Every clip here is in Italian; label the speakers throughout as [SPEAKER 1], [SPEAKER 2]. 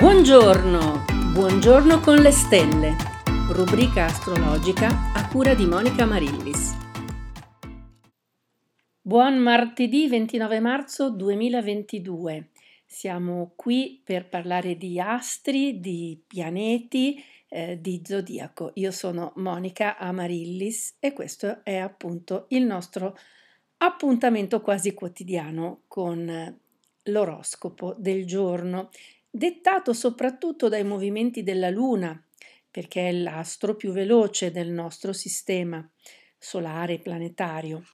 [SPEAKER 1] Buongiorno, buongiorno con le stelle, rubrica astrologica a cura di Monica Marillis. Buon martedì 29 marzo 2022. Siamo qui per parlare di astri, di pianeti, eh, di zodiaco. Io sono Monica Amarillis e questo è appunto il nostro appuntamento quasi quotidiano con l'oroscopo del giorno dettato soprattutto dai movimenti della Luna, perché è l'astro più veloce del nostro sistema solare planetario.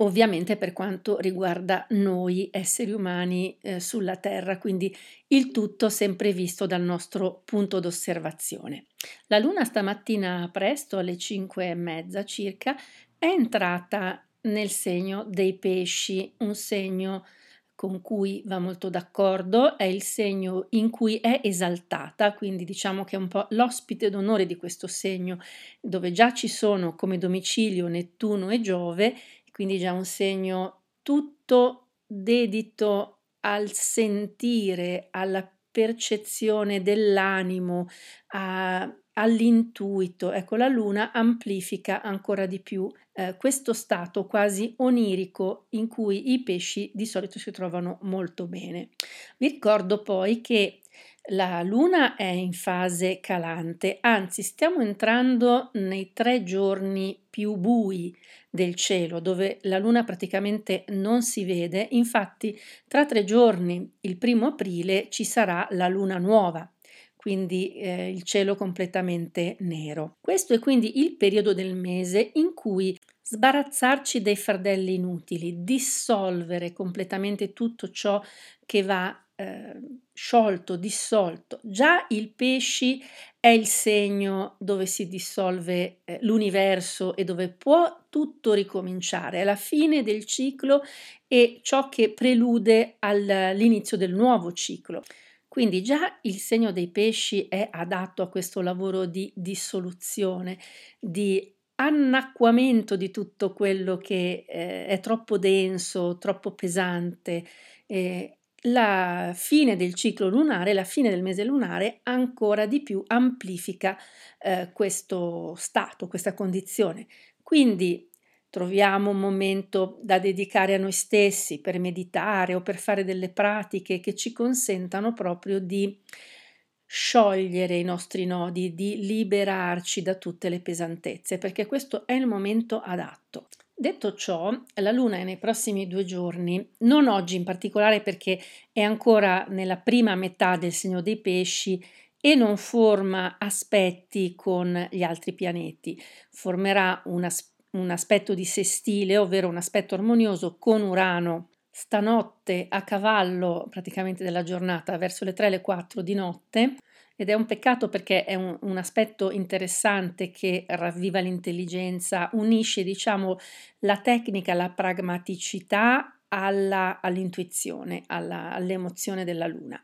[SPEAKER 1] Ovviamente per quanto riguarda noi esseri umani eh, sulla Terra, quindi il tutto sempre visto dal nostro punto d'osservazione. La Luna stamattina presto alle 5 e mezza circa è entrata nel segno dei pesci, un segno con cui va molto d'accordo, è il segno in cui è esaltata, quindi diciamo che è un po' l'ospite d'onore di questo segno, dove già ci sono come domicilio Nettuno e Giove, quindi già un segno tutto dedito al sentire, alla percezione dell'animo, a, all'intuito. Ecco, la luna amplifica ancora di più eh, questo stato quasi onirico in cui i pesci di solito si trovano molto bene. Vi ricordo poi che la luna è in fase calante, anzi stiamo entrando nei tre giorni più bui del cielo, dove la luna praticamente non si vede. Infatti, tra tre giorni, il primo aprile, ci sarà la luna nuova quindi eh, il cielo completamente nero. Questo è quindi il periodo del mese in cui sbarazzarci dei fardelli inutili, dissolvere completamente tutto ciò che va eh, sciolto, dissolto. Già il pesci è il segno dove si dissolve eh, l'universo e dove può tutto ricominciare, è la fine del ciclo e ciò che prelude all'inizio del nuovo ciclo. Quindi già il segno dei pesci è adatto a questo lavoro di dissoluzione, di annacquamento di tutto quello che eh, è troppo denso, troppo pesante. Eh, la fine del ciclo lunare, la fine del mese lunare, ancora di più amplifica eh, questo stato, questa condizione. Quindi troviamo un momento da dedicare a noi stessi per meditare o per fare delle pratiche che ci consentano proprio di sciogliere i nostri nodi, di liberarci da tutte le pesantezze, perché questo è il momento adatto. Detto ciò, la Luna è nei prossimi due giorni, non oggi in particolare perché è ancora nella prima metà del segno dei pesci e non forma aspetti con gli altri pianeti, formerà una specie un aspetto di sestile, ovvero un aspetto armonioso con Urano. Stanotte a cavallo praticamente della giornata verso le 3 e le 4 di notte. Ed è un peccato perché è un, un, aspetto interessante che ravviva l'intelligenza, unisce diciamo la tecnica, la pragmaticità alla, all'intuizione, alla, all'emozione della luna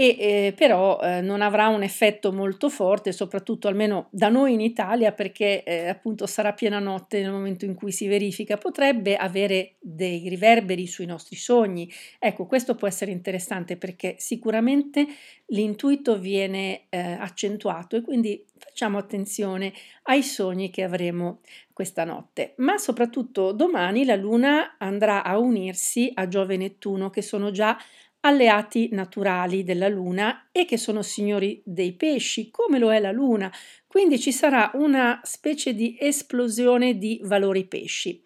[SPEAKER 1] e eh, però eh, non avrà un effetto molto forte, soprattutto almeno da noi in Italia, perché eh, appunto sarà piena notte nel momento in cui si verifica, potrebbe avere dei riverberi sui nostri sogni. Ecco, questo può essere interessante perché sicuramente l'intuito viene eh, accentuato e quindi facciamo attenzione ai sogni che avremo questa notte. Ma soprattutto domani la Luna andrà a unirsi a Giove e Nettuno che sono già alleati naturali della Luna e che sono signori dei pesci, come lo è la Luna. Quindi ci sarà una specie di esplosione di valori pesci.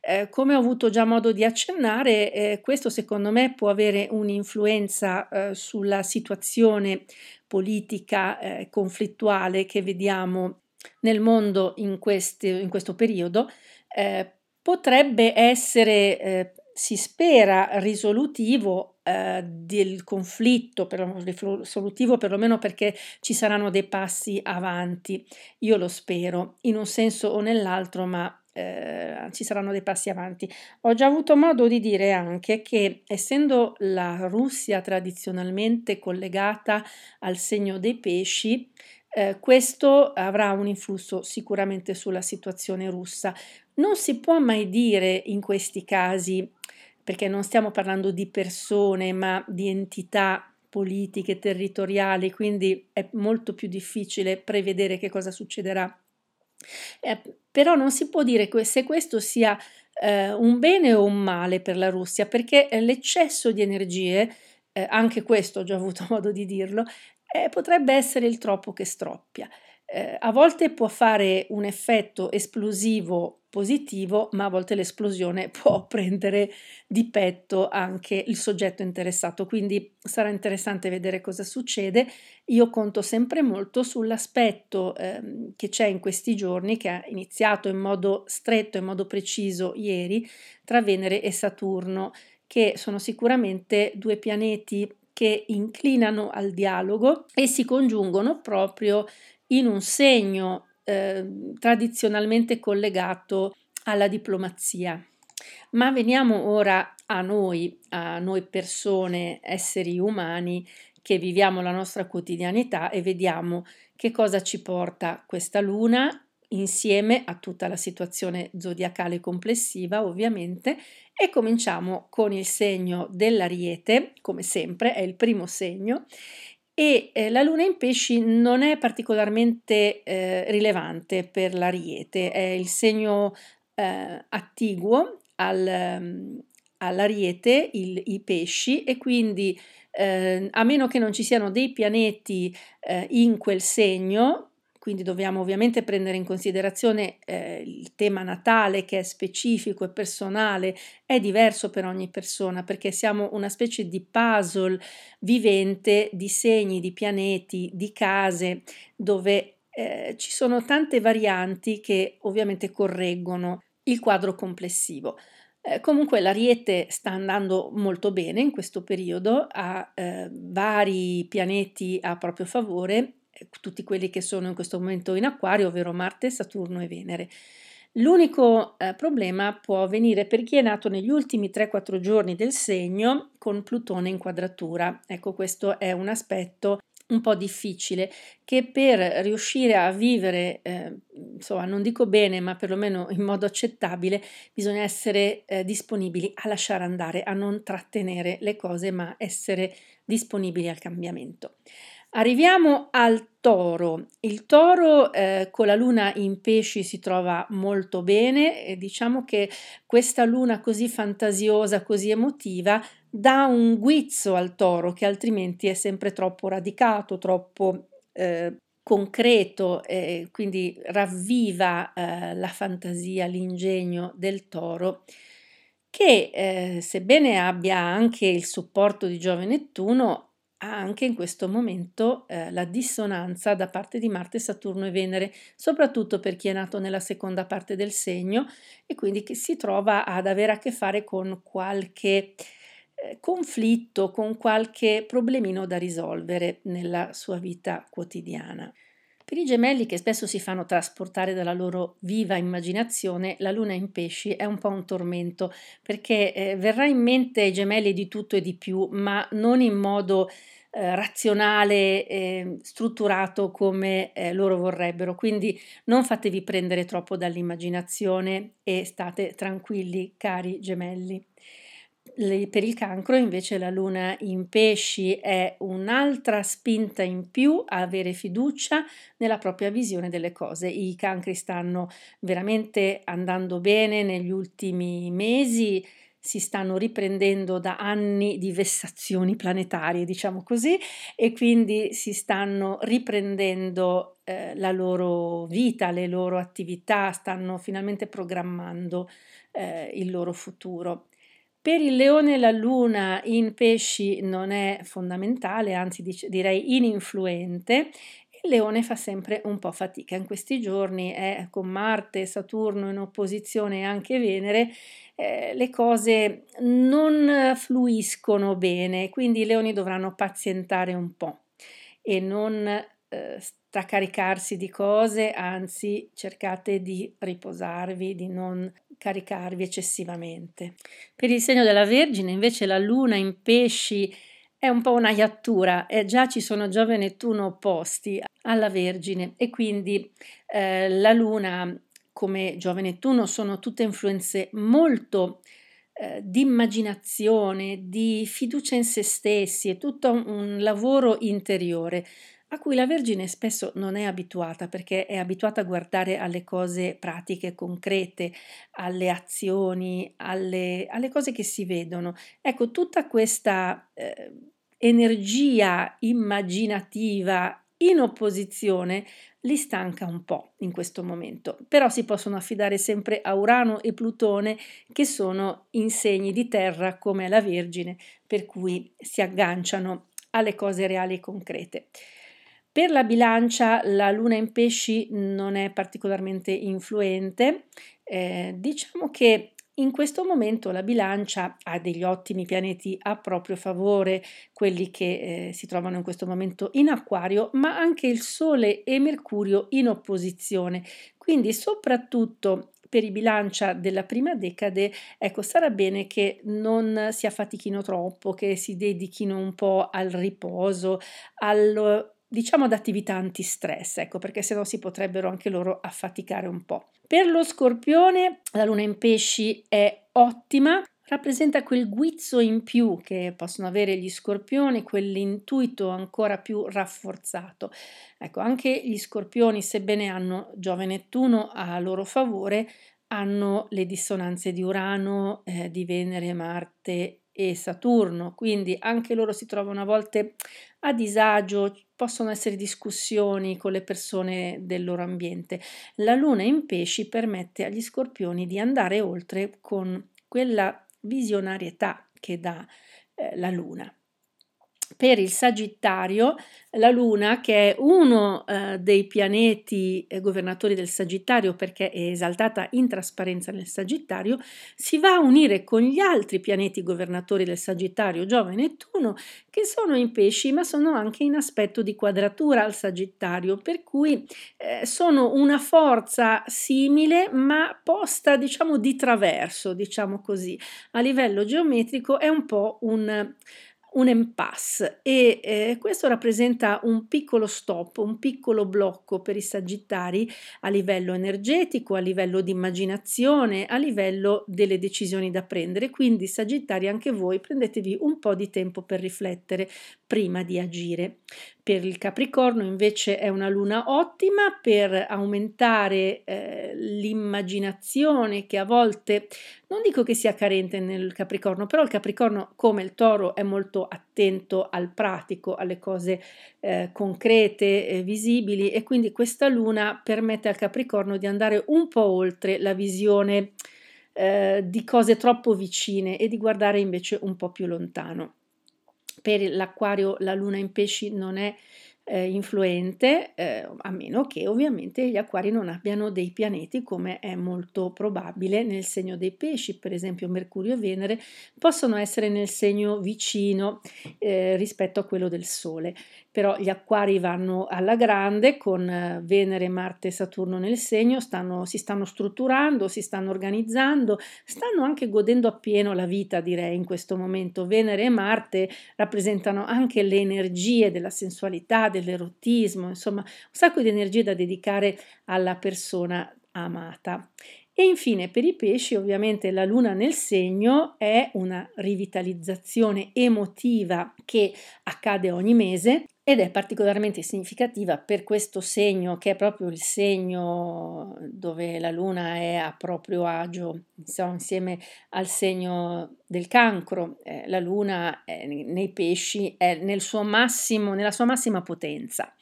[SPEAKER 1] Eh, come ho avuto già modo di accennare, eh, questo secondo me può avere un'influenza eh, sulla situazione politica eh, conflittuale che vediamo nel mondo in, questi, in questo periodo. Eh, potrebbe essere eh, si spera risolutivo eh, del conflitto, per, risolutivo perlomeno perché ci saranno dei passi avanti. Io lo spero, in un senso o nell'altro, ma eh, ci saranno dei passi avanti. Ho già avuto modo di dire anche che essendo la Russia tradizionalmente collegata al segno dei pesci, eh, questo avrà un influsso sicuramente sulla situazione russa. Non si può mai dire in questi casi perché non stiamo parlando di persone, ma di entità politiche, territoriali, quindi è molto più difficile prevedere che cosa succederà. Eh, però non si può dire que- se questo sia eh, un bene o un male per la Russia, perché l'eccesso di energie, eh, anche questo ho già avuto modo di dirlo, eh, potrebbe essere il troppo che stroppia. Eh, a volte può fare un effetto esplosivo positivo, ma a volte l'esplosione può prendere di petto anche il soggetto interessato, quindi sarà interessante vedere cosa succede. Io conto sempre molto sull'aspetto ehm, che c'è in questi giorni, che ha iniziato in modo stretto, in modo preciso ieri, tra Venere e Saturno, che sono sicuramente due pianeti che inclinano al dialogo e si congiungono proprio in un segno eh, tradizionalmente collegato alla diplomazia. Ma veniamo ora a noi, a noi persone, esseri umani che viviamo la nostra quotidianità e vediamo che cosa ci porta questa luna insieme a tutta la situazione zodiacale complessiva, ovviamente, e cominciamo con il segno dell'Ariete, come sempre, è il primo segno, e eh, la luna in pesci non è particolarmente eh, rilevante per l'ariete, è il segno eh, attiguo al, um, all'ariete, il, i pesci, e quindi eh, a meno che non ci siano dei pianeti eh, in quel segno, quindi dobbiamo ovviamente prendere in considerazione eh, il tema natale che è specifico e personale, è diverso per ogni persona perché siamo una specie di puzzle vivente di segni, di pianeti, di case dove eh, ci sono tante varianti che ovviamente correggono il quadro complessivo. Eh, comunque l'Ariete sta andando molto bene in questo periodo, ha eh, vari pianeti a proprio favore tutti quelli che sono in questo momento in acquario, ovvero Marte, Saturno e Venere. L'unico eh, problema può avvenire per chi è nato negli ultimi 3-4 giorni del segno con Plutone in quadratura. Ecco, questo è un aspetto un po' difficile che per riuscire a vivere, eh, insomma, non dico bene, ma perlomeno in modo accettabile, bisogna essere eh, disponibili a lasciare andare, a non trattenere le cose, ma essere disponibili al cambiamento. Arriviamo al toro. Il toro eh, con la luna in pesci si trova molto bene e diciamo che questa luna così fantasiosa, così emotiva, dà un guizzo al toro che altrimenti è sempre troppo radicato, troppo eh, concreto, eh, quindi ravviva eh, la fantasia, l'ingegno del toro che eh, sebbene abbia anche il supporto di Giove Nettuno ha anche in questo momento eh, la dissonanza da parte di Marte, Saturno e Venere, soprattutto per chi è nato nella seconda parte del segno e quindi che si trova ad avere a che fare con qualche eh, conflitto, con qualche problemino da risolvere nella sua vita quotidiana. Per i gemelli che spesso si fanno trasportare dalla loro viva immaginazione, la luna in pesci è un po' un tormento perché eh, verrà in mente ai gemelli di tutto e di più, ma non in modo eh, razionale e strutturato come eh, loro vorrebbero. Quindi non fatevi prendere troppo dall'immaginazione e state tranquilli, cari gemelli per il cancro invece la luna in pesci è un'altra spinta in più a avere fiducia nella propria visione delle cose. I cancri stanno veramente andando bene negli ultimi mesi, si stanno riprendendo da anni di vessazioni planetarie, diciamo così, e quindi si stanno riprendendo eh, la loro vita, le loro attività, stanno finalmente programmando eh, il loro futuro. Per il leone la luna in pesci non è fondamentale, anzi direi ininfluente. Il leone fa sempre un po' fatica. In questi giorni è con Marte, Saturno in opposizione e anche Venere, eh, le cose non fluiscono bene, quindi i leoni dovranno pazientare un po' e non eh, straccaricarsi di cose, anzi cercate di riposarvi, di non caricarvi eccessivamente. Per il segno della Vergine invece la luna in pesci è un po' una iattura, e già ci sono Giove e Nettuno opposti alla Vergine e quindi eh, la luna come Giove e Nettuno sono tutte influenze molto eh, di immaginazione, di fiducia in se stessi, è tutto un lavoro interiore a cui la Vergine spesso non è abituata perché è abituata a guardare alle cose pratiche, concrete, alle azioni, alle, alle cose che si vedono. Ecco, tutta questa eh, energia immaginativa in opposizione li stanca un po' in questo momento, però si possono affidare sempre a Urano e Plutone che sono in segni di terra come la Vergine, per cui si agganciano alle cose reali e concrete. Per la bilancia la luna in pesci non è particolarmente influente, eh, diciamo che in questo momento la bilancia ha degli ottimi pianeti a proprio favore, quelli che eh, si trovano in questo momento in acquario, ma anche il Sole e Mercurio in opposizione. Quindi soprattutto per i bilancia della prima decade, ecco, sarà bene che non si affatichino troppo, che si dedichino un po' al riposo, al diciamo ad attività antistress, ecco perché sennò si potrebbero anche loro affaticare un po'. Per lo scorpione la luna in pesci è ottima, rappresenta quel guizzo in più che possono avere gli scorpioni, quell'intuito ancora più rafforzato. Ecco, anche gli scorpioni, sebbene hanno Giove Nettuno a loro favore, hanno le dissonanze di Urano, eh, di Venere, Marte e Saturno, quindi anche loro si trovano a volte a disagio, possono essere discussioni con le persone del loro ambiente. La luna in pesci permette agli scorpioni di andare oltre con quella visionarietà che dà eh, la luna per il Sagittario, la Luna, che è uno eh, dei pianeti eh, governatori del Sagittario perché è esaltata in trasparenza nel Sagittario, si va a unire con gli altri pianeti governatori del Sagittario, Giove e Nettuno, che sono in pesci ma sono anche in aspetto di quadratura al Sagittario, per cui eh, sono una forza simile ma posta diciamo di traverso, diciamo così. A livello geometrico è un po' un un impasse e eh, questo rappresenta un piccolo stop, un piccolo blocco per i sagittari a livello energetico, a livello di immaginazione, a livello delle decisioni da prendere. Quindi sagittari anche voi prendetevi un po' di tempo per riflettere prima di agire. Per il Capricorno invece è una luna ottima per aumentare eh, l'immaginazione che a volte non dico che sia carente nel Capricorno, però il Capricorno come il Toro è molto attento al pratico, alle cose eh, concrete, eh, visibili e quindi questa luna permette al Capricorno di andare un po' oltre la visione eh, di cose troppo vicine e di guardare invece un po' più lontano. Per l'acquario la luna in pesci non è eh, influente, eh, a meno che ovviamente gli acquari non abbiano dei pianeti come è molto probabile nel segno dei pesci, per esempio Mercurio e Venere possono essere nel segno vicino eh, rispetto a quello del Sole però gli acquari vanno alla grande con eh, Venere, Marte e Saturno nel segno, stanno, si stanno strutturando, si stanno organizzando, stanno anche godendo appieno la vita, direi, in questo momento. Venere e Marte rappresentano anche le energie della sensualità, dell'erotismo, insomma, un sacco di energie da dedicare alla persona amata. E infine per i pesci ovviamente la luna nel segno è una rivitalizzazione emotiva che accade ogni mese ed è particolarmente significativa per questo segno che è proprio il segno dove la luna è a proprio agio insomma, insieme al segno del cancro. Eh, la luna è, nei pesci è nel massimo, nella sua massima potenza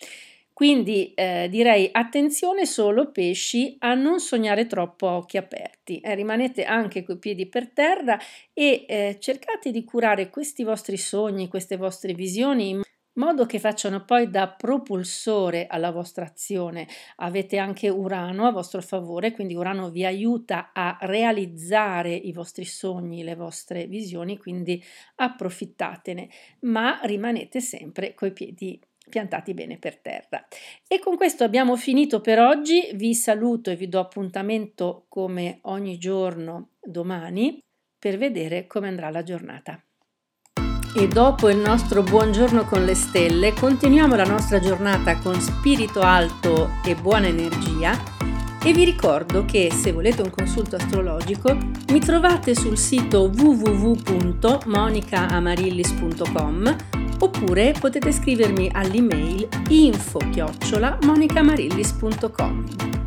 [SPEAKER 1] quindi eh, direi attenzione solo pesci a non sognare troppo a occhi aperti, eh, rimanete anche coi piedi per terra e eh, cercate di curare questi vostri sogni, queste vostre visioni in modo che facciano poi da propulsore alla vostra azione. Avete anche Urano a vostro favore, quindi Urano vi aiuta a realizzare i vostri sogni, le vostre visioni, quindi approfittatene, ma rimanete sempre coi piedi piantati bene per terra. E con questo abbiamo finito per oggi, vi saluto e vi do appuntamento come ogni giorno domani per vedere come andrà la giornata. E dopo il nostro buongiorno con le stelle, continuiamo la nostra giornata con spirito alto e buona energia E vi ricordo che se volete un consulto astrologico mi trovate sul sito www.monicaamarillis.com oppure potete scrivermi all'email info-monicamarillis.com.